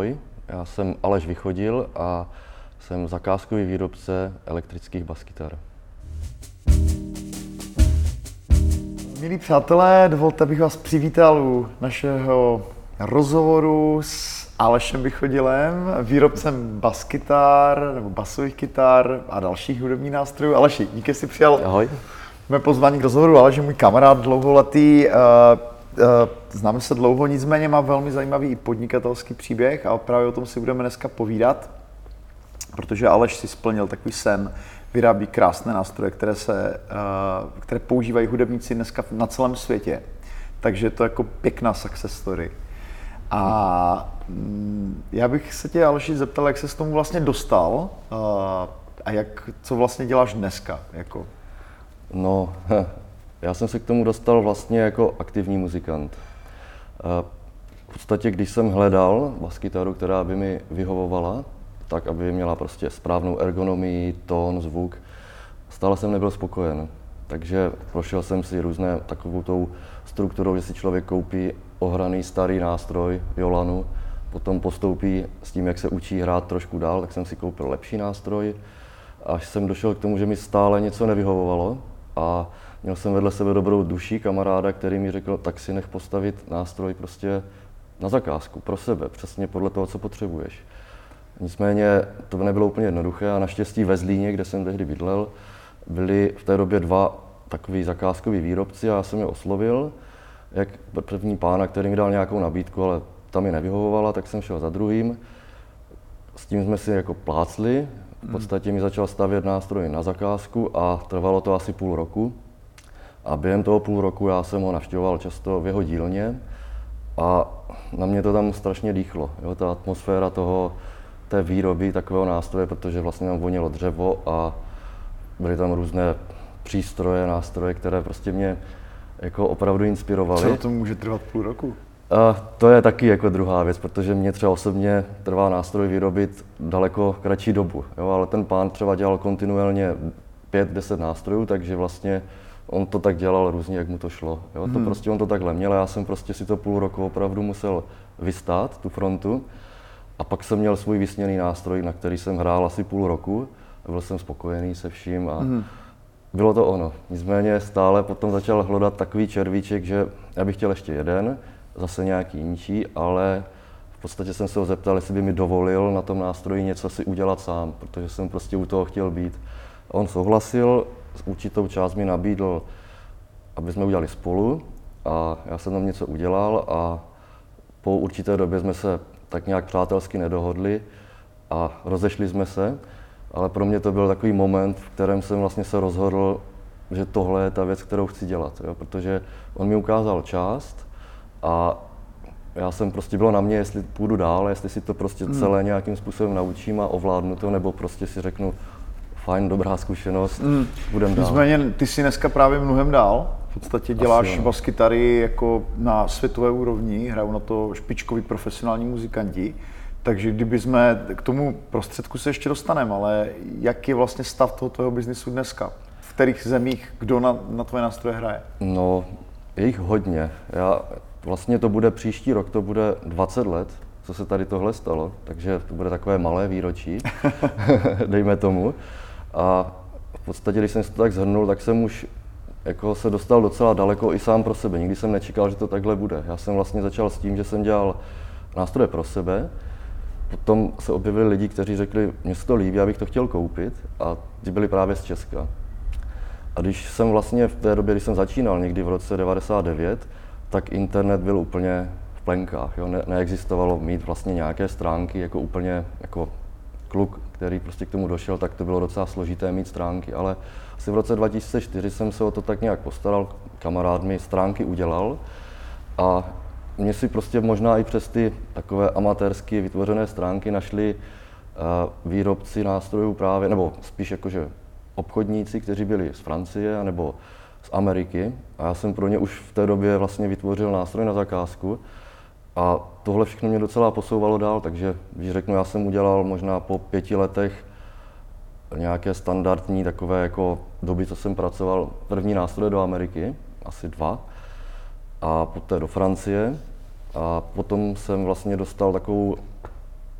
Ahoj, já jsem Aleš Vychodil a jsem zakázkový výrobce elektrických baskytar. Milí přátelé, dovolte, abych vás přivítal u našeho rozhovoru s Alešem Vychodilem, výrobcem baskytar nebo basových kytar a dalších hudebních nástrojů. Aleši, díky, jsi přijal Ahoj. mé pozvání k rozhovoru. Aleš je můj kamarád dlouholetý, uh, uh, známe se dlouho, nicméně má velmi zajímavý podnikatelský příběh a právě o tom si budeme dneska povídat, protože Aleš si splnil takový sen, vyrábí krásné nástroje, které, se, uh, které používají hudebníci dneska na celém světě. Takže je to jako pěkná success story. A mm, já bych se tě, Aleši, zeptal, jak se s tomu vlastně dostal uh, a jak, co vlastně děláš dneska? Jako? No, já jsem se k tomu dostal vlastně jako aktivní muzikant. V podstatě, když jsem hledal baskytaru, která by mi vyhovovala, tak aby měla prostě správnou ergonomii, tón, zvuk, stále jsem nebyl spokojen. Takže prošel jsem si různé takovou tou strukturou, že si člověk koupí ohraný starý nástroj, violanu, potom postoupí s tím, jak se učí hrát trošku dál, tak jsem si koupil lepší nástroj, až jsem došel k tomu, že mi stále něco nevyhovovalo a měl jsem vedle sebe dobrou duší kamaráda, který mi řekl, tak si nech postavit nástroj prostě na zakázku, pro sebe, přesně podle toho, co potřebuješ. Nicméně to nebylo úplně jednoduché a naštěstí ve Zlíně, kde jsem tehdy bydlel, byli v té době dva takový zakázkoví výrobci a já jsem je oslovil, jak první pána, který mi dal nějakou nabídku, ale ta mi nevyhovovala, tak jsem šel za druhým. S tím jsme si jako plácli, v podstatě mi začal stavět nástroj na zakázku a trvalo to asi půl roku. A během toho půl roku já jsem ho navštěvoval často v jeho dílně a na mě to tam strašně dýchlo. Jo, ta atmosféra toho, té výroby takového nástroje, protože vlastně tam vonilo dřevo a byly tam různé přístroje, nástroje, které prostě mě jako opravdu inspirovaly. Co to může trvat půl roku? A to je taky jako druhá věc, protože mě třeba osobně trvá nástroj vyrobit daleko kratší dobu, jo, ale ten pán třeba dělal kontinuálně 5-10 nástrojů, takže vlastně on to tak dělal různě, jak mu to šlo. Jo. To Hmm. prostě on to takhle měl, já jsem prostě si to půl roku opravdu musel vystát, tu frontu, a pak jsem měl svůj vysněný nástroj, na který jsem hrál asi půl roku, a byl jsem spokojený se vším a Mhm. bylo to ono. Nicméně stále potom začal hledat takový červíček, že já bych chtěl ještě jeden, zase nějaký jinčí, ale v podstatě jsem se ho zeptal, jestli by mi dovolil na tom nástroji něco si udělat sám, protože jsem prostě u toho chtěl být. A on souhlasil, určitou část mi nabídl, aby jsme udělali spolu a já jsem tam něco udělal a po určité době jsme se tak nějak přátelsky nedohodli a rozešli jsme se, ale pro mě to byl takový moment, v kterém jsem vlastně se rozhodl, že tohle je ta věc, kterou chci dělat, jo? protože on mi ukázal část a já jsem prostě bylo na mě, jestli půjdu dál, jestli si to prostě celé nějakým způsobem naučím a ovládnu to, nebo prostě si řeknu, fajn, dobrá zkušenost, Mm. budem dál. Nicméně ty jsi dneska právě mnohem dál. V podstatě děláš ano. baskytary jako na světové úrovni, hrajou na to špičkoví profesionální muzikanti. Takže kdyby jsme k tomu prostředku se ještě dostaneme, ale jak je vlastně stav toho tvého biznisu dneska? V kterých zemích kdo na, na tvoje nástroje hraje? No, je jich hodně. Já, vlastně to bude příští rok, to bude 20 let, co se tady tohle stalo, takže to bude takové malé výročí, dejme tomu. A v podstatě, když jsem si to tak zhrnul, tak jsem už jako se dostal docela daleko i sám pro sebe. Nikdy jsem nečekal, že to takhle bude. Já jsem vlastně začal s tím, že jsem dělal nástroje pro sebe, potom se objevili lidi, kteří řekli, mně se to líbí, já bych to chtěl koupit a ty byli právě z Česka. A když jsem vlastně v té době, když jsem začínal někdy v roce 99, tak internet byl úplně v plenkách. Jo? Ne, neexistovalo mít vlastně nějaké stránky, jako úplně jako kluk, který prostě k tomu došel, tak to bylo docela složité mít stránky, ale asi v roce 2004 jsem se o to tak nějak postaral, kamarád mi stránky udělal a mě si prostě možná i přes ty takové amatérsky vytvořené stránky našli uh, výrobci nástrojů právě, nebo spíš jakože obchodníci, kteří byli z Francie nebo z Ameriky. A já jsem pro ně už v té době vlastně vytvořil nástroj na zakázku. A tohle všechno mě docela posouvalo dál, takže když řeknu, já jsem udělal možná po pěti letech nějaké standardní takové jako doby, co jsem pracoval, první nástroje do Ameriky, asi dva, a poté do Francie. A potom jsem vlastně dostal takovou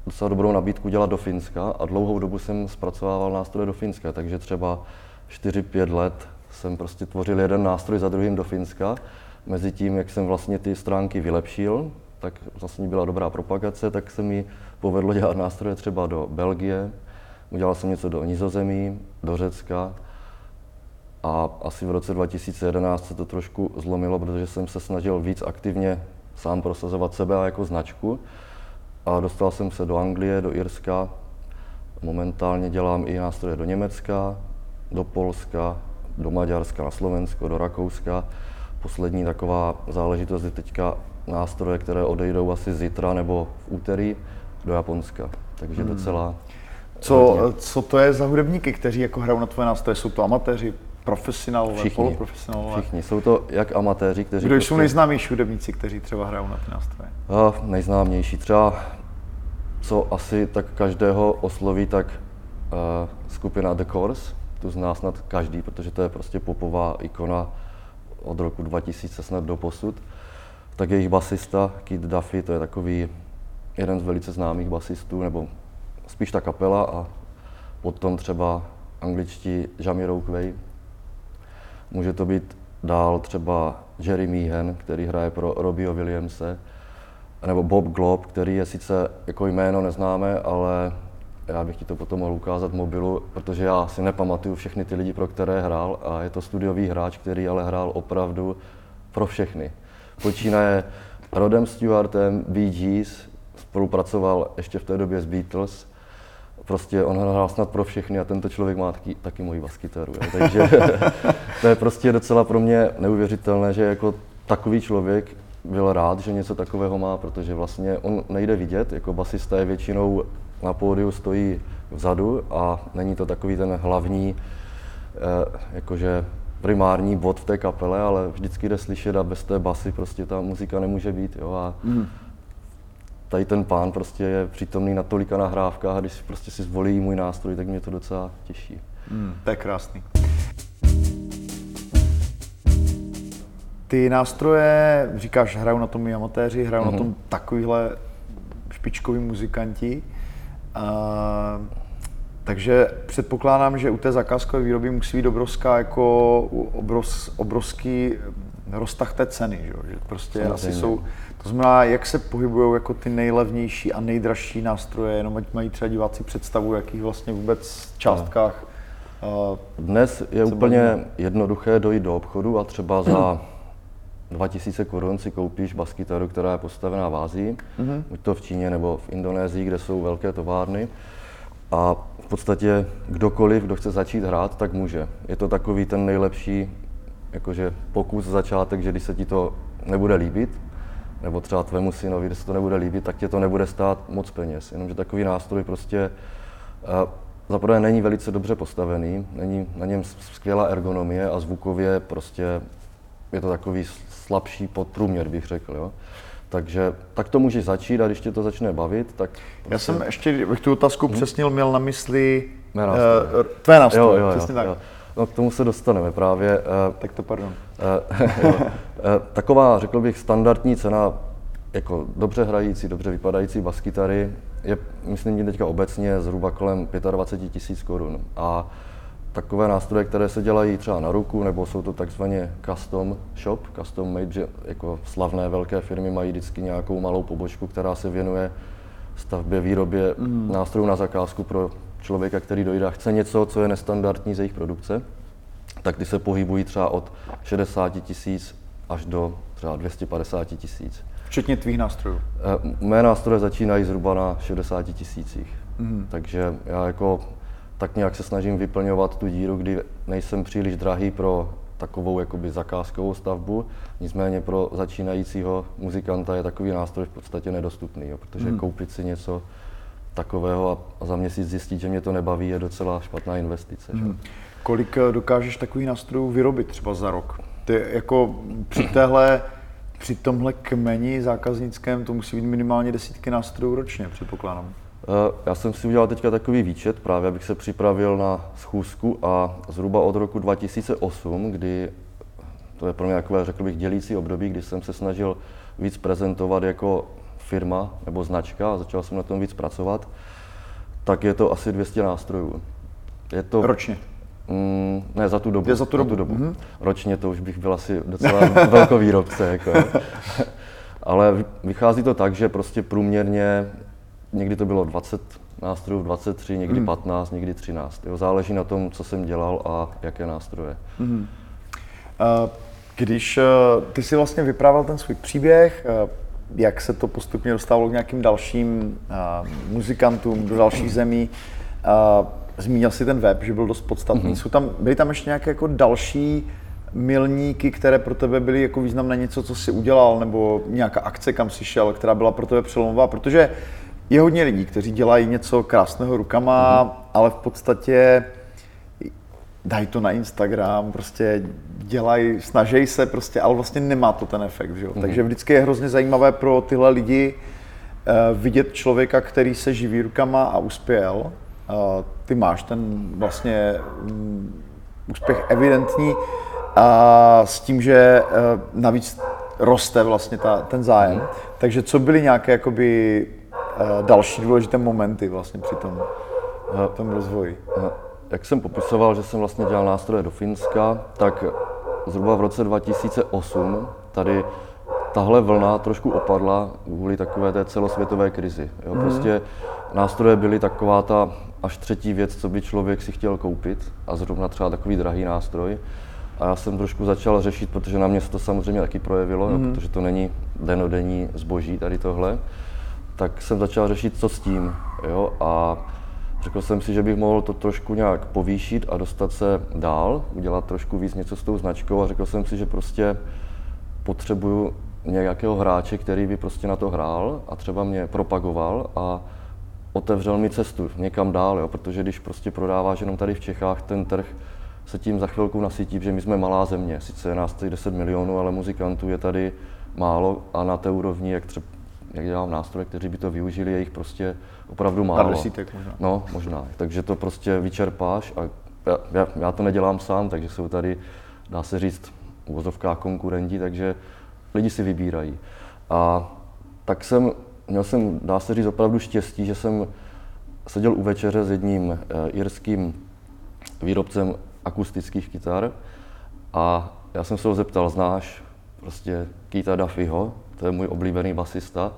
docela dobrou nabídku dělat do Finska a dlouhou dobu jsem zpracovával nástroje do Finska, takže třeba 4-5 let jsem prostě tvořil jeden nástroj za druhým do Finska. Mezi tím, jak jsem vlastně ty stránky vylepšil, tak vlastně byla dobrá propagace, tak se mi povedlo dělat nástroje třeba do Belgie, udělal jsem něco do Nizozemí, do Řecka. A asi v roce 2011 se to trošku zlomilo, protože jsem se snažil víc aktivně sám prosazovat sebe jako značku. A dostal jsem se do Anglie, do Irska, momentálně dělám i nástroje do Německa, do Polska, do Maďarska, na Slovensko, do Rakouska. Poslední taková záležitost je teďka nástroje, které odejdou asi zítra nebo v úterý do Japonska. Takže hmm. docela... Co, co to je za hudebníky, kteří jako hrajou na tvoje nástroje? Jsou to amatéři, profesionálové, Všichni. poloprofesionálové? Všichni. Jsou to jak amatéři, kteří... Kdo jsou nejznámější hudebníci, kteří třeba hrajou na ty nástroje? A nejznámější. Třeba, co asi tak každého osloví, tak uh, skupina The Course, tu zná snad každý, protože to je prostě popová ikona od roku 2000 snad do posud. Tak jejich basista Kid Duffy, to je takový jeden z velice známých basistů, nebo spíš ta kapela a potom třeba angličtí Jamiroquai. Může to být dál třeba Jerry Meehan, který hraje pro Robbieho Williamse, nebo Bob Glob, který je sice jako jméno neznáme, ale já bych ti to potom mohl ukázat v mobilu, protože já si nepamatuju všechny ty lidi, pro které hrál a je to studiový hráč, který ale hrál opravdu pro všechny. Počínaje Rodem Stewartem, Bee Gees, spolupracoval ještě v té době s Beatles, prostě on hrál snad pro všechny a tento člověk má taky, taky moji baskytaru. Jo. Takže to je prostě docela pro mě neuvěřitelné, že jako takový člověk byl rád, že něco takového má, protože vlastně on nejde vidět, jako basista je většinou na pódiu stojí vzadu a není to takový ten hlavní, eh, jakože primární bod v té kapele, ale vždycky jde slyšet a bez té basy prostě ta muzika nemůže být. Jo? A mm. tady ten pán prostě je přítomný na tolika nahrávkách a když si prostě si zvolí můj nástroj, tak mě to docela těší. Mm, to je krásný. Ty nástroje, říkáš, hrajou na tom i amatéři, hrajou mm-hmm. na tom takovýhle špičkoví muzikanti. Uh, takže předpokládám, že u té zakázkové výroby musí být obrovská, jako obrovs, obrovský roztah té ceny, že, že prostě asi jsou, to znamená, jak se pohybují jako ty nejlevnější a nejdražší nástroje, jenom ať mají třeba diváci představu, jakých vlastně vůbec částkách. Uh, Dnes je úplně bavíme. jednoduché dojít do obchodu a třeba za 2000 korun si koupíš baskytaru, která je postavená v Ázii, mm-hmm. buď to v Číně nebo v Indonésii, kde jsou velké továrny. A podstatě kdokoliv, kdo chce začít hrát, tak může. Je to takový ten nejlepší jakože pokus začátek, že když se ti to nebude líbit, nebo třeba tvému synovi, když se to nebude líbit, tak tě to nebude stát moc peněz. Jenomže takový nástroj prostě uh, zaprvé není velice dobře postavený, není na něm skvělá ergonomie a zvukově prostě je to takový slabší podprůměr, bych řekl. Jo. Takže tak to může začít a když tě to začne bavit, tak... Prostě... Já jsem ještě, bych tu otázku hmm. přesnil, měl na mysli Mé nástroje. Uh, tvé nástroje, jo, jo, přesně jo, tak. Jo. No, k tomu se dostaneme právě. Uh, tak to pardon. Uh, uh, taková, řekl bych, standardní cena jako dobře hrající, dobře vypadající baskytary je, myslím, teďka obecně zhruba kolem 25 tisíc korun. A takové nástroje, které se dělají třeba na ruku, nebo jsou to takzvaně custom shop, custom made, že jako slavné velké firmy mají vždycky nějakou malou pobočku, která se věnuje stavbě, výrobě mm. nástrojů na zakázku pro člověka, který dojde a chce něco, co je nestandardní z jejich produkce, tak ty se pohybují třeba od 60 tisíc až do třeba 250 tisíc. Včetně tvých nástrojů? Eh, mé nástroje začínají zhruba na 60 tisících. Mm. Takže já jako tak nějak se snažím vyplňovat tu díru, kdy nejsem příliš drahý pro takovou jakoby zakázkovou stavbu, nicméně pro začínajícího muzikanta je takový nástroj v podstatě nedostupný, jo, protože hmm. koupit si něco takového a za měsíc zjistit, že mě to nebaví, je docela špatná investice. Hmm. Že? Kolik eh, dokážeš takových nástrojů vyrobit třeba za rok? Ty jako při téhle při tomhle kmeni zákaznickém to musí být minimálně desítky nástrojů ročně, předpokládám. Eh, já jsem si udělal teďka takový výčet, právě abych se připravil na schůzku a zhruba od roku 2008, kdy to je pro mě takové, řekl bych, dělící období, kdy jsem se snažil víc prezentovat jako firma nebo značka a začal jsem na tom víc pracovat, tak je to asi 200 nástrojů. Je to... Ročně? Mm, ne, za tu dobu. Je za tu dobu. Za tu dobu. Mm-hmm. Ročně to už bych byl asi docela velkovýrobce. Jako. Ale vychází to tak, že prostě průměrně někdy to bylo 20 nástrojů, 23, někdy mm. 15, někdy 13. Jo, záleží na tom, co jsem dělal a jaké nástroje. Mm. Když eh, ty si vlastně vyprávěl ten svůj příběh, eh, jak se to postupně dostávalo k nějakým dalším uh, muzikantům do dalších zemí, uh, zmínil si ten web, že byl dost podstatný. Mm-hmm. Jsou tam, byly tam ještě nějaké jako další milníky, které pro tebe byly jako významné něco, co jsi udělal, nebo nějaká akce, kam jsi šel, která byla pro tebe přelomová, protože je hodně lidí, kteří dělají něco krásného rukama, mm-hmm. ale v podstatě dají to na Instagram, prostě dělají, snaží se prostě, ale vlastně nemá to ten efekt, že jo? Mm-hmm. Takže vždycky je hrozně zajímavé pro tyhle lidi uh, vidět člověka, který se živí rukama a uspěl. Uh, ty máš ten vlastně um, úspěch evidentní a s tím, že uh, navíc roste vlastně ta, ten zájem. Mm. Takže co byly nějaké jakoby další důležité momenty vlastně při tom, uh, tom rozvoji? Uh, jak jsem popisoval, že jsem vlastně dělal nástroje do Finska, tak zhruba v roce 2008 tady tahle vlna trošku opadla kvůli takové té celosvětové krizi. Jo? Mm. Prostě nástroje byly taková ta až třetí věc, co by člověk si chtěl koupit a zrovna třeba takový drahý nástroj. A já jsem trošku začal řešit, protože na mě se to samozřejmě taky projevilo, mm. jo, mhm. protože to není denodenní zboží tady tohle, tak jsem začal řešit, co s tím. Jo? A Řekl jsem si, že bych mohl to trošku nějak povýšit a dostat se dál, udělat trošku víc něco s tou značkou a řekl jsem si, že prostě potřebuju nějakého hráče, který by prostě na to hrál a třeba mě propagoval a otevřel mi cestu někam dál, jo, protože když prostě prodáváš jenom tady v Čechách, ten trh se tím za chvilku nasytí, že my jsme malá země, sice je nás tady 10 milionů, ale muzikantů je tady málo a na té úrovni, jak třeba jak dělám nástroje, kteří by to využili, je jich prostě opravdu málo. Pár desítek možná. No, možná. Takže to prostě vyčerpáš a já, já, to nedělám sám, takže jsou tady, dá se říct, uvozovká konkurenti, takže lidi si vybírají. A tak jsem, měl jsem, dá se říct, opravdu štěstí, že jsem seděl u večeře s jedním e, irským výrobcem akustických kytar a já jsem se ho zeptal, znáš prostě Keita Duffyho, to je můj oblíbený basista.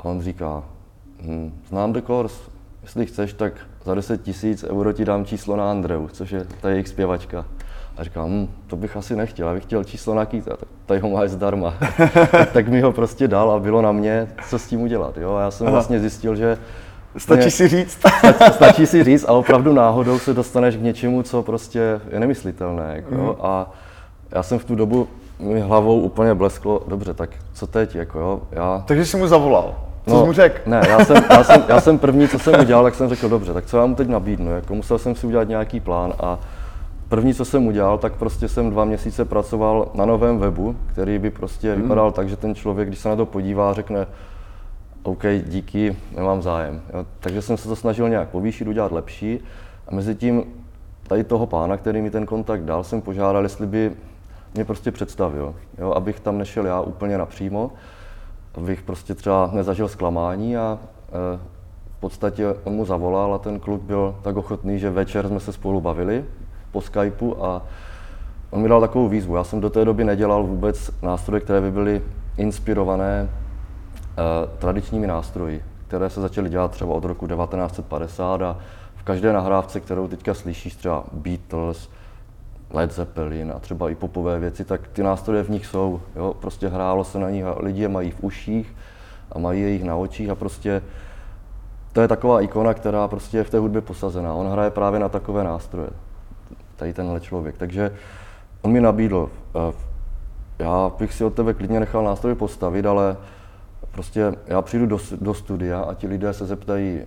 A on říká, hm, znám The Course, jestli chceš, tak za 10 tisíc euro ti dám číslo na Andreu, což je ta jejich zpěvačka. A říkám, hm, to bych asi nechtěl, já bych chtěl číslo na Kýta, tak tady ho máš zdarma. tak, tak mi ho prostě dal a bylo na mě, co s tím udělat. Jo? A já jsem Aha. vlastně zjistil, že Stačí si říct. stačí si říct a opravdu náhodou se dostaneš k něčemu, co prostě je nemyslitelné. Jako, mm. A já jsem v tu dobu mi hlavou úplně blesklo, dobře, tak co teď, jako jo, já... Takže jsi mu zavolal, co no, jsi mu řekl? Ne, já jsem, já, jsem, já jsem první, co jsem udělal, tak jsem řekl, dobře, tak co já mu teď nabídnu, jako musel jsem si udělat nějaký plán a první, co jsem udělal, tak prostě jsem dva měsíce pracoval na novém webu, který by prostě hmm. vypadal tak, že ten člověk, když se na to podívá, řekne, OK, díky, nemám zájem. Jo. Takže jsem se to snažil nějak povýšit, udělat lepší a mezi tím tady toho pána, který mi ten kontakt dal, jsem požádal, jestli by mě prostě představil, jo, abych tam nešel já úplně napřímo, abych prostě třeba nezažil zklamání a e, v podstatě on mu zavolal a ten kluk byl tak ochotný, že večer jsme se spolu bavili po Skypeu a on mi dal takovou výzvu. Já jsem do té doby nedělal vůbec nástroje, které by byly inspirované e, tradičními nástroji, které se začaly dělat třeba od roku 1950 a v každé nahrávce, kterou teďka slyšíš, třeba Beatles, Led Zeppelin a třeba i popové věci, tak ty nástroje v nich jsou. Jo? Prostě hrálo se na nich a lidi je mají v uších a mají je jich na očích a prostě to je taková ikona, která prostě je v té hudbě posazená. On hraje právě na takové nástroje, tady tenhle člověk. Takže on mi nabídl, eh, já bych si od tebe klidně nechal nástroj postavit, ale Prostě já přijdu do, do studia a ti lidé se zeptají, eh,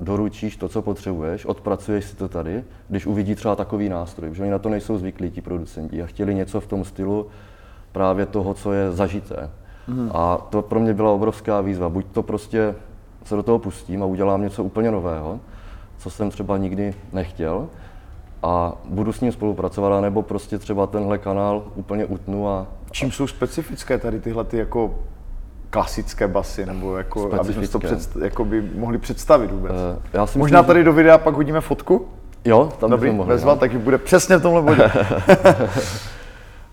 doručíš to, co potřebuješ, odpracuješ si to tady, když uvidí třeba takový nástroj, protože oni na to nejsou zvyklí, ti producenti, a chtěli něco v tom stylu právě toho, co je zažité. Mm. A to pro mě byla obrovská výzva. Buď to prostě se do toho pustím a udělám něco úplně nového, co jsem třeba nikdy nechtěl, a budu s ním spolupracovat, nebo prostě třeba tenhle kanál úplně utnu a... Čím jsou specifické tady tyhle ty jako klasické basy, nebo jako, aby jsme to jako by mohli představit vůbec. Eh, já si Možná myslím, tady do videa pak hodíme fotku, Jo, tam dobrý, bychom mohli. bezva, no. takže bude přesně v tomhle bodě.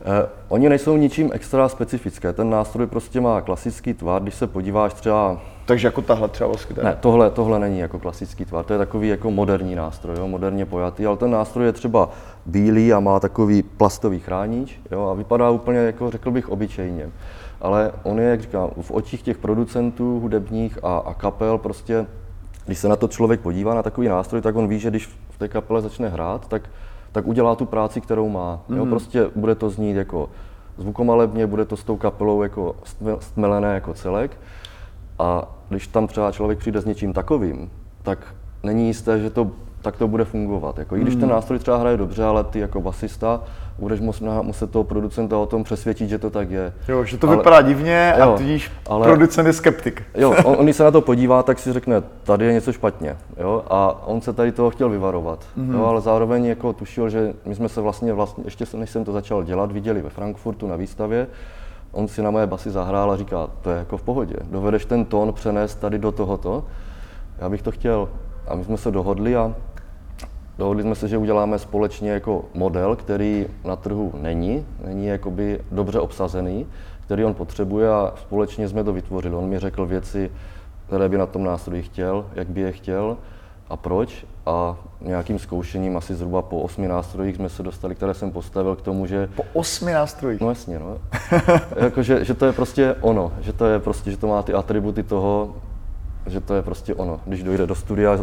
Eh, oni nejsou ničím extra specifické. Ten nástroj prostě má klasický tvar. Když se podíváš třeba takže jako tahle třeba baskytara. Ne, tohle, tohle není jako klasický tvar, to je takový jako moderní nástroj, jo, moderně pojatý, ale ten nástroj je třeba bílý a má takový plastový chránič jo, a vypadá úplně jako, řekl bych, obyčejně. Ale on je, jak říkám, v očích těch producentů hudebních a, a kapel prostě, když se na to člověk podívá na takový nástroj, tak on ví, že když v té kapele začne hrát, tak, tak udělá tu práci, kterou má. Jo, prostě bude to znít jako zvukomalebně, bude to s tou kapelou jako stme- stmelené jako celek. A když tam třeba člověk přijde s něčím takovým, tak není jisté, že to tak to bude fungovat. Jako, I když ten nástroj třeba hraje dobře, ale ty jako basista budeš možná muset toho producenta o tom přesvědčit, že to tak je. Jo, že to Ale- vypadá divně a jo, tudíž ale- producent je skeptik. Jo, on, on když se na to podívá, tak si řekne, tady je něco špatně. Jo? A on se tady toho chtěl vyvarovat. Mm-hmm. Jo, ale zároveň jako tušil, že my jsme se vlastně, vlastně, ještě než jsem to začal dělat, viděli ve Frankfurtu na výstavě. On si na moje basy zahrál a říká, to je jako v pohodě. Dovedeš ten tón přenést tady do tohoto. Já bych to chtěl. A my jsme se dohodli a Dohodli jsme se, že uděláme společně jako model, který na trhu není, není jakoby dobře obsazený, který on potřebuje a společně jsme to vytvořili. On mi řekl věci, které by na tom nástroji chtěl, jak by je chtěl a proč. A nějakým zkoušením asi zhruba po osmi nástrojích jsme se dostali, které jsem postavil k tomu, že Po osmi nástrojích. No jasně, no. jako, že, že, to je prostě ono, že to je prostě, že to má ty atributy toho, že to je prostě ono. Když dojde do studia,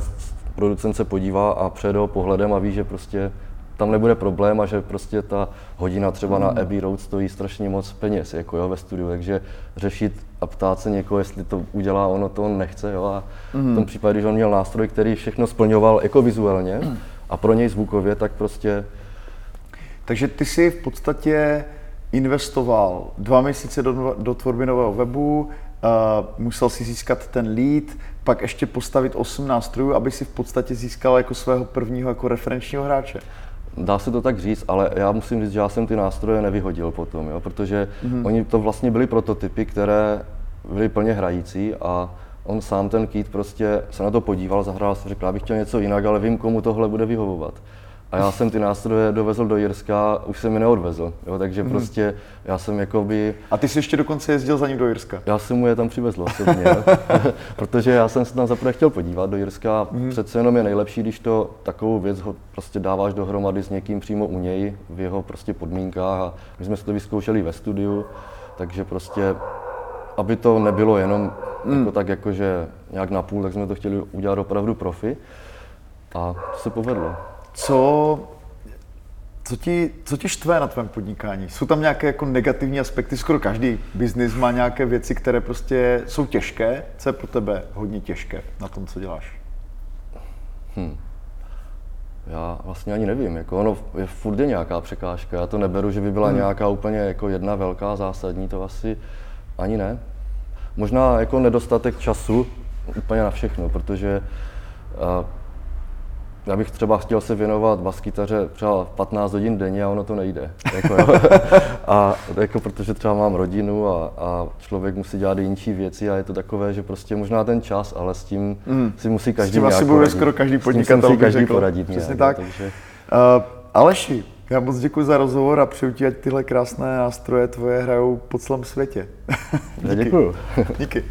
producent se podívá a přejde ho pohledem a ví, že prostě tam nebude problém a že prostě ta hodina třeba na Abbey Road stojí strašně moc peněz jako jo, ve studiu, takže řešit a ptát se někoho, jestli to udělá ono, to on nechce. Jo, a v tom případě, když on měl nástroj, který všechno splňoval jako vizuálně a pro něj zvukově, tak prostě Takže ty jsi v podstatě investoval dva měsíce do, do tvorby nového webu, uh, musel si získat ten lead, pak ještě postavit 8 nástrojů, aby si v podstatě získal jako svého prvního jako referenčního hráče. Dá se to tak říct, ale já musím říct, že já jsem ty nástroje nevyhodil potom, jo, protože mm-hmm. oni to vlastně byly prototypy, které byly plně hrající a on sám ten Keith prostě se na to podíval, zahrál si, řekl, já bych chtěl něco jinak, ale vím, komu tohle bude vyhovovat. A já jsem ty nástroje dovezl do Jirska, už jsem je neodvezl, jo, takže mm-hmm. prostě já jsem jakoby, A ty jsi ještě dokonce jezdil za ním do Jirska. já jsem mu je tam přivezl osobně, protože já jsem se tam zaprvé chtěl podívat do Jirska a Mhm. přece jenom je nejlepší, když to takovou věc ho prostě dáváš dohromady s někým přímo u něj v jeho prostě podmínkách a my jsme si to vyzkoušeli ve studiu, takže prostě aby to nebylo jenom Mhm. jako tak jakože nějak na půl, tak jsme to chtěli udělat opravdu profi a to se povedlo. Co, co, ti, co ti štve na tvém podnikání? Jsou tam nějaké jako negativní aspekty? Skoro každý biznis má nějaké věci, které prostě jsou těžké. Co je pro tebe hodně těžké na tom, co děláš? Já vlastně ani nevím, jako ono je furt je nějaká překážka, já to neberu, že by byla hmm. nějaká úplně jako jedna velká zásadní, to asi ani ne. Možná jako nedostatek času úplně na všechno, protože uh, já bych třeba chtěl se věnovat baskytaře třeba 15 hodin denně a ono to nejde. Jako, jo. a jako, protože třeba mám rodinu a, a člověk musí dělat i jinší věci a je to takové, že prostě možná ten čas, ale s tím mm. si musí každý tím asi poradit. skoro každý S tím si podnikatel, musí každý řekl. poradit Přesně nějak, tak. Takže, Uh, Aleši, já moc děkuji za rozhovor a přeju ti, ať tyhle krásné nástroje tvoje hrajou po celém světě. já děkuju. Díky.